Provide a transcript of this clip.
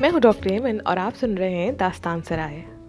मैं हूँ डॉक्टर एमन और आप सुन रहे हैं दास्तान सराय।